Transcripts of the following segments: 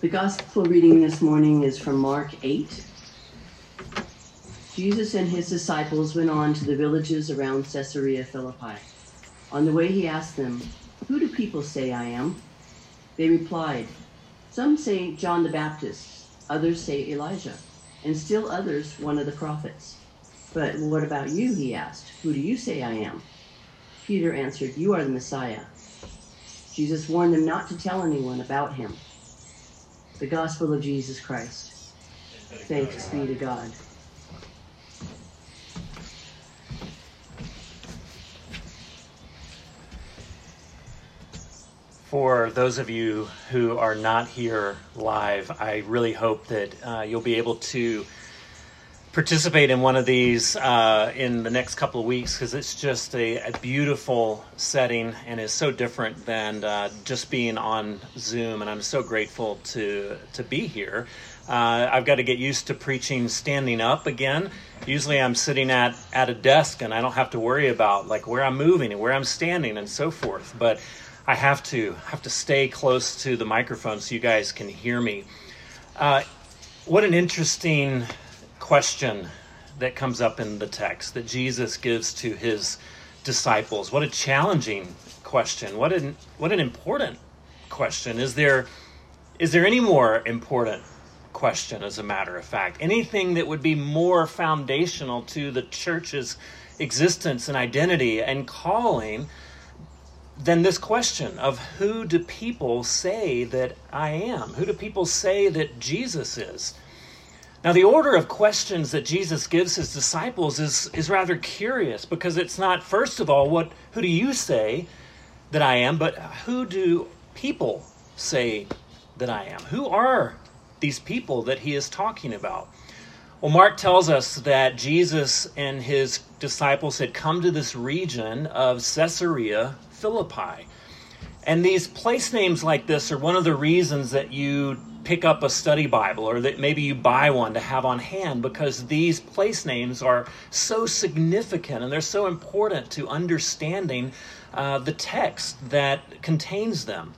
The gospel reading this morning is from Mark 8. Jesus and his disciples went on to the villages around Caesarea Philippi. On the way, he asked them, Who do people say I am? They replied, Some say John the Baptist, others say Elijah, and still others one of the prophets. But what about you? He asked. Who do you say I am? Peter answered, You are the Messiah. Jesus warned them not to tell anyone about him. The Gospel of Jesus Christ. Thanks be to God. For those of you who are not here live, I really hope that uh, you'll be able to participate in one of these uh, in the next couple of weeks because it's just a, a, beautiful setting and is so different than uh, just being on Zoom. And I'm so grateful to to be here. Uh, I've got to get used to preaching standing up again. Usually, I'm sitting at at a desk and I don't have to worry about like where I'm moving and where I'm standing and so forth. But I have to have to stay close to the microphone so you guys can hear me. Uh, what an interesting question that comes up in the text that Jesus gives to his disciples. What a challenging question. What an what an important question. Is there is there any more important question as a matter of fact? Anything that would be more foundational to the church's existence and identity and calling than this question of who do people say that I am? Who do people say that Jesus is? Now, the order of questions that Jesus gives his disciples is, is rather curious because it's not, first of all, what, who do you say that I am, but who do people say that I am? Who are these people that he is talking about? Well, Mark tells us that Jesus and his disciples had come to this region of Caesarea Philippi. And these place names like this are one of the reasons that you pick up a study Bible or that maybe you buy one to have on hand because these place names are so significant and they're so important to understanding uh, the text that contains them.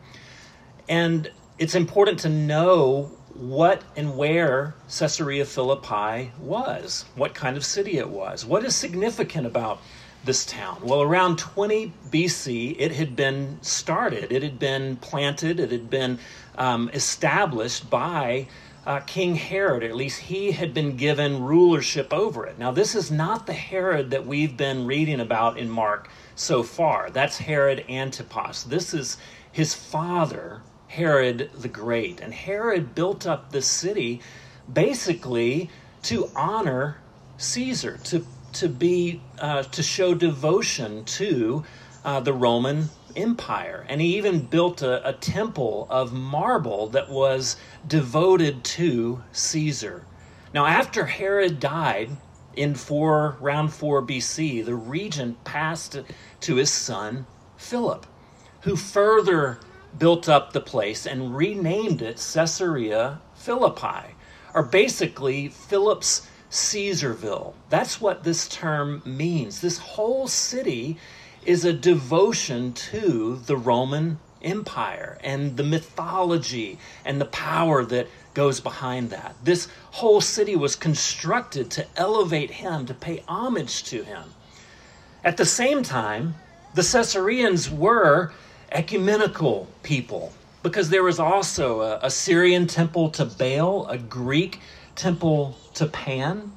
And it's important to know what and where Caesarea Philippi was, what kind of city it was, what is significant about this town? Well, around 20 BC, it had been started, it had been planted, it had been um, established by uh, King Herod. At least he had been given rulership over it. Now, this is not the Herod that we've been reading about in Mark so far. That's Herod Antipas. This is his father, Herod the Great. And Herod built up this city basically to honor Caesar, to to be uh, to show devotion to uh, the Roman Empire, and he even built a, a temple of marble that was devoted to Caesar. Now, after Herod died in four round four BC, the region passed to his son Philip, who further built up the place and renamed it Caesarea Philippi, or basically Philip's Caesarville. That's what this term means. This whole city is a devotion to the Roman Empire and the mythology and the power that goes behind that. This whole city was constructed to elevate him, to pay homage to him. At the same time, the Caesareans were ecumenical people because there was also a, a Syrian temple to Baal, a Greek temple to Pan,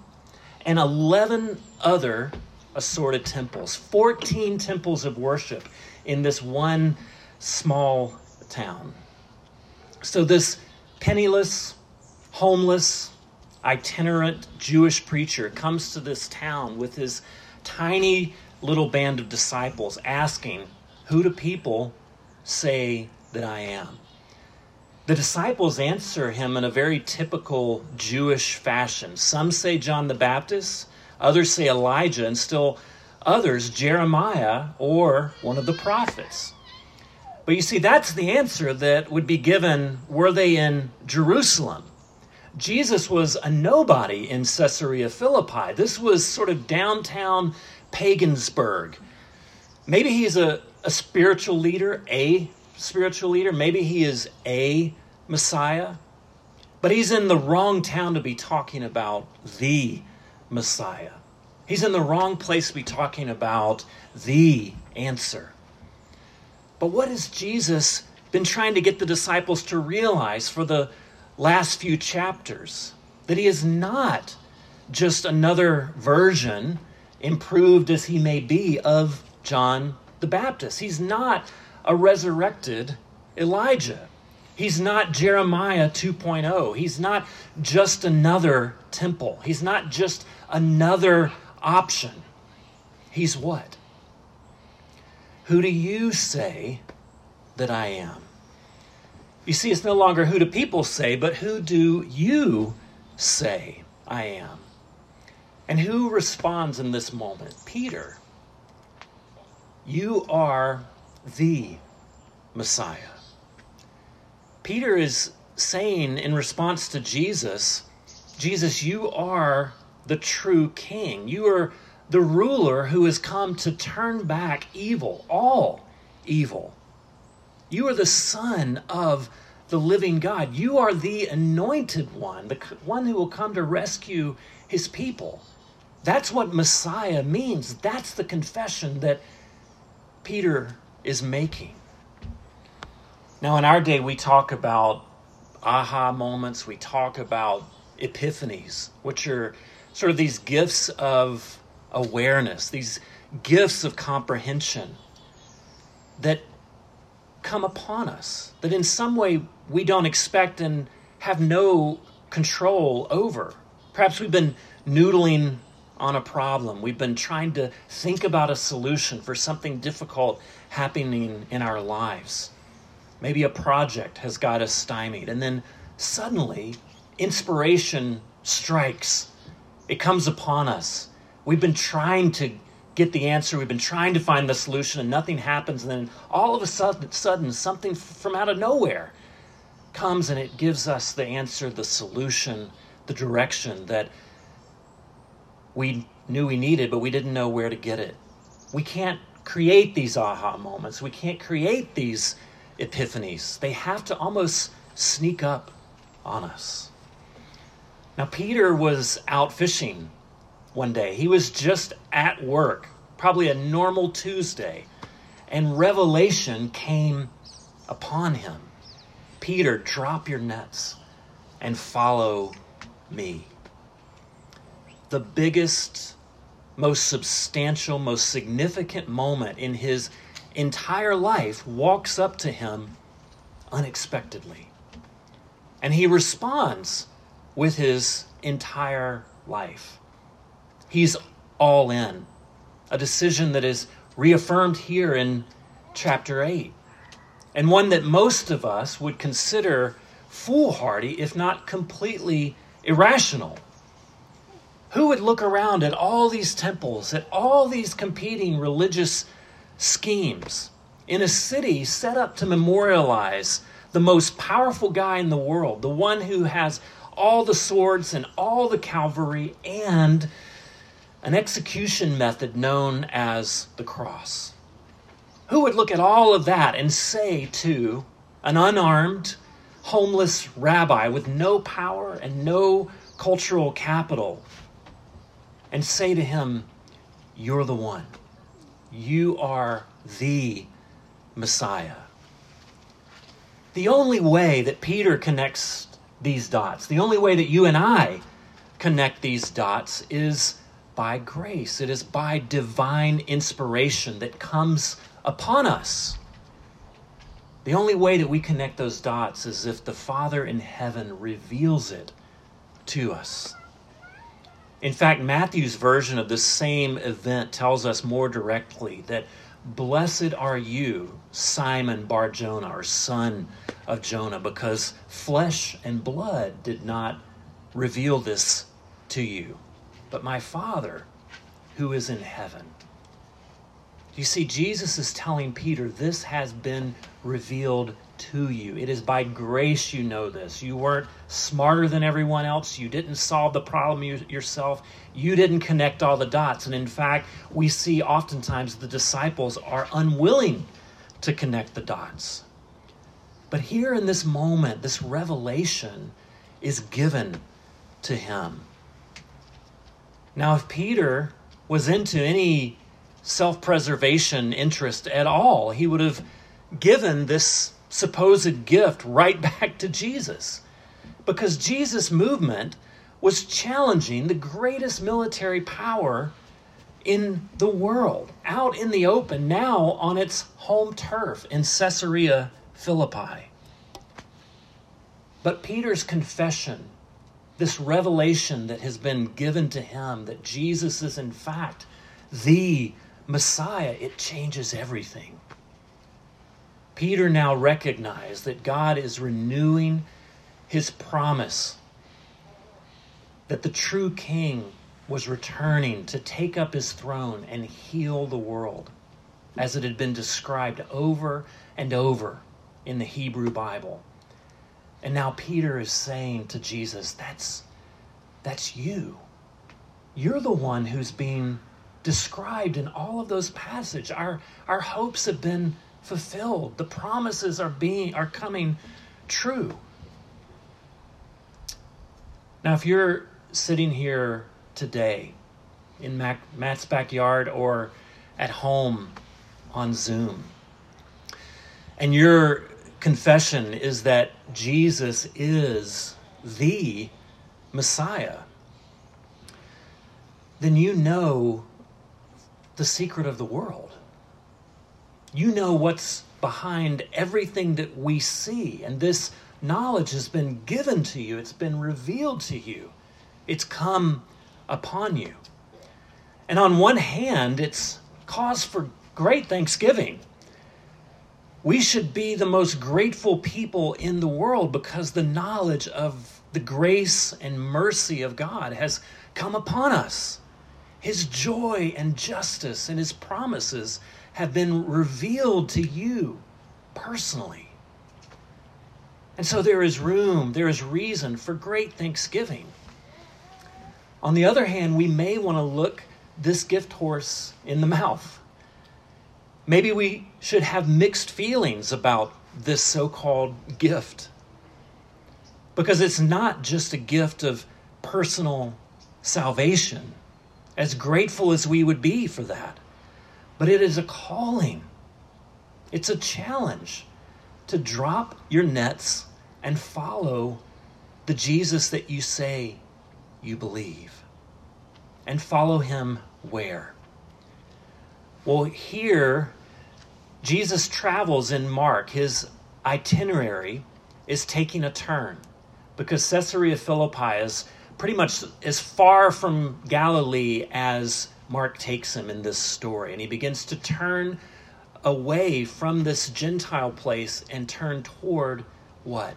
and 11 other assorted temples, 14 temples of worship in this one small town. So, this penniless, homeless, itinerant Jewish preacher comes to this town with his tiny little band of disciples asking, Who do people say that I am? The disciples answer him in a very typical Jewish fashion. Some say John the Baptist, others say Elijah, and still others Jeremiah or one of the prophets. But you see, that's the answer that would be given were they in Jerusalem. Jesus was a nobody in Caesarea Philippi. This was sort of downtown Pagansburg. Maybe he's a, a spiritual leader, a spiritual leader. Maybe he is a Messiah. But he's in the wrong town to be talking about the Messiah. He's in the wrong place to be talking about the answer. But what has Jesus been trying to get the disciples to realize for the last few chapters? That he is not just another version, improved as he may be, of John the Baptist. He's not a resurrected Elijah. He's not Jeremiah 2.0. He's not just another temple. He's not just another option. He's what? Who do you say that I am? You see, it's no longer who do people say, but who do you say I am? And who responds in this moment? Peter. You are the Messiah. Peter is saying in response to Jesus, Jesus, you are the true king. You are the ruler who has come to turn back evil, all evil. You are the son of the living God. You are the anointed one, the one who will come to rescue his people. That's what Messiah means. That's the confession that Peter is making. Now, in our day, we talk about aha moments, we talk about epiphanies, which are sort of these gifts of awareness, these gifts of comprehension that come upon us, that in some way we don't expect and have no control over. Perhaps we've been noodling on a problem. We've been trying to think about a solution for something difficult happening in our lives. Maybe a project has got us stymied, and then suddenly inspiration strikes. It comes upon us. We've been trying to get the answer, we've been trying to find the solution, and nothing happens. And then all of a sudden, sudden something from out of nowhere comes and it gives us the answer, the solution, the direction that we knew we needed, but we didn't know where to get it. We can't create these aha moments. We can't create these epiphanies. They have to almost sneak up on us. Now, Peter was out fishing one day. He was just at work, probably a normal Tuesday, and revelation came upon him. Peter, drop your nets and follow me the biggest, most substantial, most significant moment in his entire life walks up to him unexpectedly. And he responds with his entire life. He's all in. A decision that is reaffirmed here in chapter 8, and one that most of us would consider foolhardy, if not completely irrational. Who would look around at all these temples, at all these competing religious schemes in a city set up to memorialize the most powerful guy in the world, the one who has all the swords and all the cavalry and an execution method known as the cross? Who would look at all of that and say to an unarmed, homeless rabbi with no power and no cultural capital, and say to him, You're the one. You are the Messiah. The only way that Peter connects these dots, the only way that you and I connect these dots is by grace. It is by divine inspiration that comes upon us. The only way that we connect those dots is if the Father in heaven reveals it to us. In fact, Matthew's version of the same event tells us more directly that blessed are you, Simon Bar Jonah, or son of Jonah, because flesh and blood did not reveal this to you, but my Father who is in heaven. You see, Jesus is telling Peter, this has been revealed to you. It is by grace you know this. You weren't smarter than everyone else. You didn't solve the problem yourself. You didn't connect all the dots. And in fact, we see oftentimes the disciples are unwilling to connect the dots. But here in this moment, this revelation is given to him. Now, if Peter was into any self preservation interest at all, he would have given this supposed gift right back to Jesus. Because Jesus' movement was challenging the greatest military power in the world, out in the open, now on its home turf in Caesarea Philippi. But Peter's confession, this revelation that has been given to him that Jesus is in fact the Messiah, it changes everything. Peter now recognized that God is renewing his promise that the true king was returning to take up his throne and heal the world, as it had been described over and over in the Hebrew Bible. And now Peter is saying to Jesus, That's, that's you. You're the one who's being described in all of those passages. Our, our hopes have been fulfilled. The promises are being are coming true. Now, if you're sitting here today in Mac, Matt's backyard or at home on Zoom, and your confession is that Jesus is the Messiah, then you know the secret of the world. You know what's behind everything that we see, and this knowledge has been given to you, it's been revealed to you, it's come upon you. And on one hand, it's cause for great thanksgiving. We should be the most grateful people in the world because the knowledge of the grace and mercy of God has come upon us. His joy and justice and his promises have been revealed to you personally. And so there is room, there is reason for great thanksgiving. On the other hand, we may want to look this gift horse in the mouth. Maybe we should have mixed feelings about this so called gift. Because it's not just a gift of personal salvation, as grateful as we would be for that, but it is a calling. It's a challenge to drop your nets and follow the Jesus that you say you believe. And follow him where? Well, here, Jesus travels in Mark. His itinerary is taking a turn because Caesarea Philippi is pretty much as far from Galilee as Mark takes him in this story. And he begins to turn away from this Gentile place and turn toward what?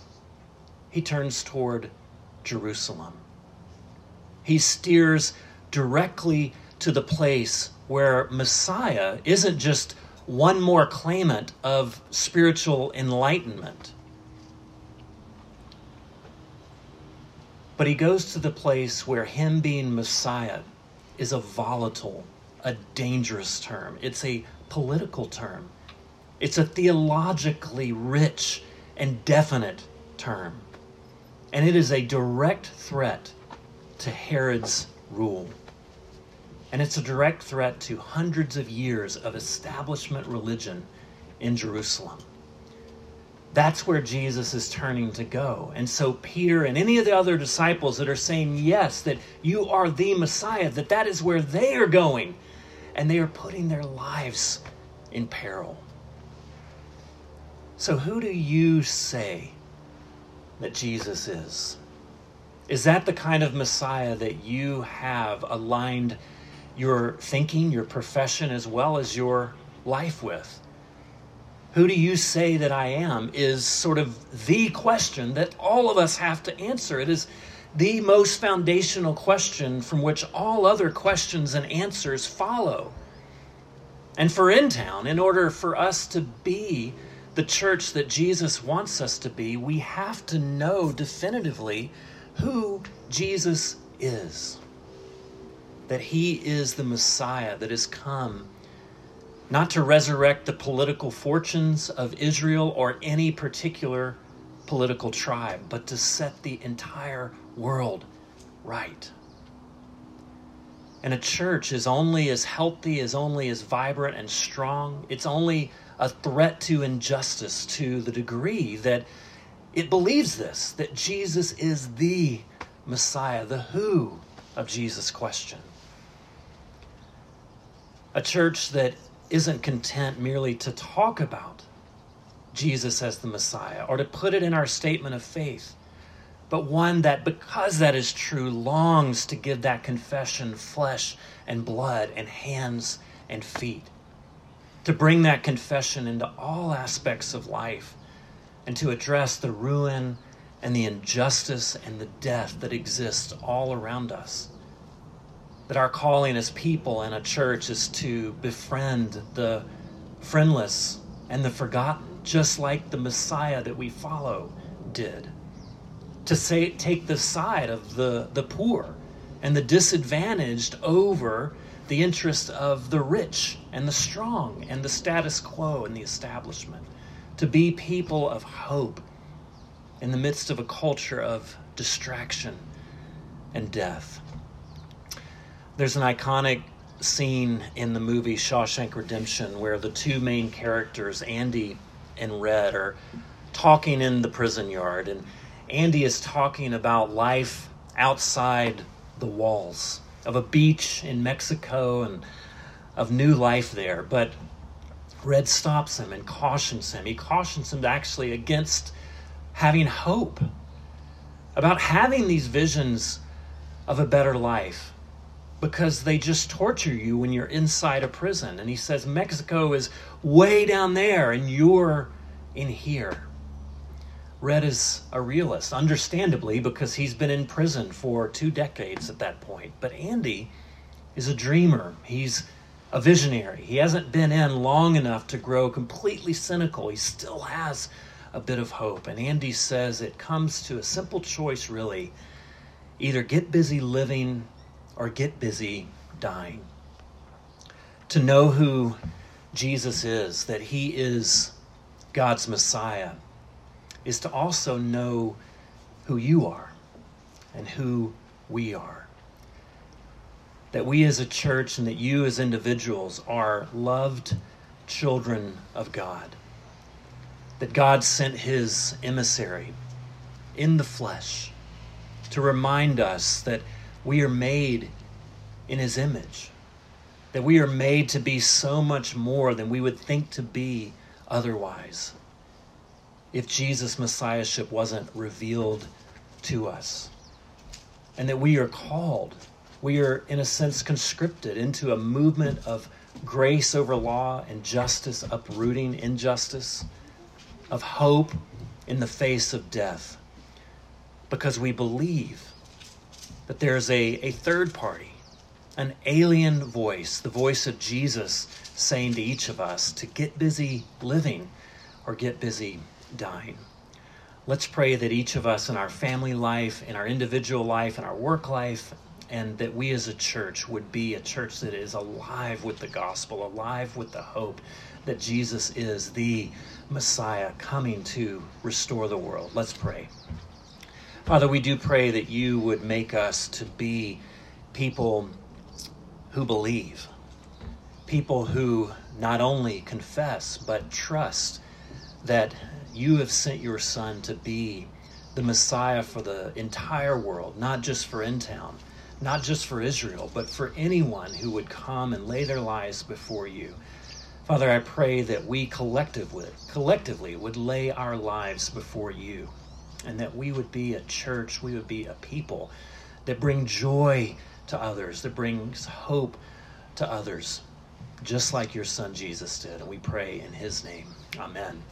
He turns toward Jerusalem. He steers directly to the place where Messiah isn't just one more claimant of spiritual enlightenment. But he goes to the place where him being Messiah is a volatile, a dangerous term. It's a political term. It's a theologically rich and definite term. And it is a direct threat to Herod's rule. And it's a direct threat to hundreds of years of establishment religion in Jerusalem. That's where Jesus is turning to go. And so Peter and any of the other disciples that are saying yes that you are the Messiah that that is where they are going and they are putting their lives in peril. So who do you say that Jesus is? Is that the kind of Messiah that you have aligned your thinking, your profession, as well as your life with? Who do you say that I am? is sort of the question that all of us have to answer. It is the most foundational question from which all other questions and answers follow. And for In Town, in order for us to be the church that Jesus wants us to be, we have to know definitively who Jesus is. That he is the Messiah that has come not to resurrect the political fortunes of Israel or any particular political tribe, but to set the entire world right. And a church is only as healthy, is only as vibrant and strong. It's only a threat to injustice to the degree that it believes this that Jesus is the Messiah, the who of Jesus' question. A church that isn't content merely to talk about Jesus as the Messiah or to put it in our statement of faith, but one that, because that is true, longs to give that confession flesh and blood and hands and feet. To bring that confession into all aspects of life and to address the ruin and the injustice and the death that exists all around us. That our calling as people in a church is to befriend the friendless and the forgotten, just like the Messiah that we follow did to say, take the side of the, the poor and the disadvantaged over the interest of the rich and the strong and the status quo and the establishment. To be people of hope in the midst of a culture of distraction and death. There's an iconic scene in the movie Shawshank Redemption where the two main characters, Andy and Red, are talking in the prison yard. And Andy is talking about life outside the walls of a beach in Mexico and of new life there. But Red stops him and cautions him. He cautions him actually against having hope, about having these visions of a better life because they just torture you when you're inside a prison. And he says, Mexico is way down there and you're in here. Red is a realist, understandably, because he's been in prison for two decades at that point. But Andy is a dreamer. He's a visionary. He hasn't been in long enough to grow completely cynical. He still has a bit of hope. And Andy says it comes to a simple choice, really either get busy living or get busy dying. To know who Jesus is, that he is God's Messiah is to also know who you are and who we are. That we as a church and that you as individuals are loved children of God. That God sent his emissary in the flesh to remind us that we are made in his image, that we are made to be so much more than we would think to be otherwise if Jesus' Messiahship wasn't revealed to us. And that we are called, we are, in a sense, conscripted into a movement of grace over law and justice, uprooting injustice, of hope in the face of death, because we believe that there's a, a third party, an alien voice, the voice of Jesus saying to each of us to get busy living or get busy dying. Let's pray that each of us in our family life, in our individual life, in our work life, and that we as a church would be a church that is alive with the gospel, alive with the hope that Jesus is the Messiah coming to restore the world. Let's pray. Father, we do pray that you would make us to be people who believe, people who not only confess, but trust that you have sent your son to be the Messiah for the entire world, not just for in town, not just for Israel, but for anyone who would come and lay their lives before you. Father, I pray that we collectively, collectively would lay our lives before you and that we would be a church, we would be a people that bring joy to others, that brings hope to others, just like your son Jesus did. And we pray in his name. Amen.